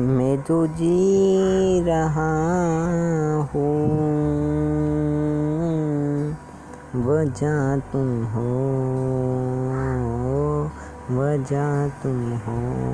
मैं तो जी रहा हूँ। वजह तुम हो वजह तुम हो।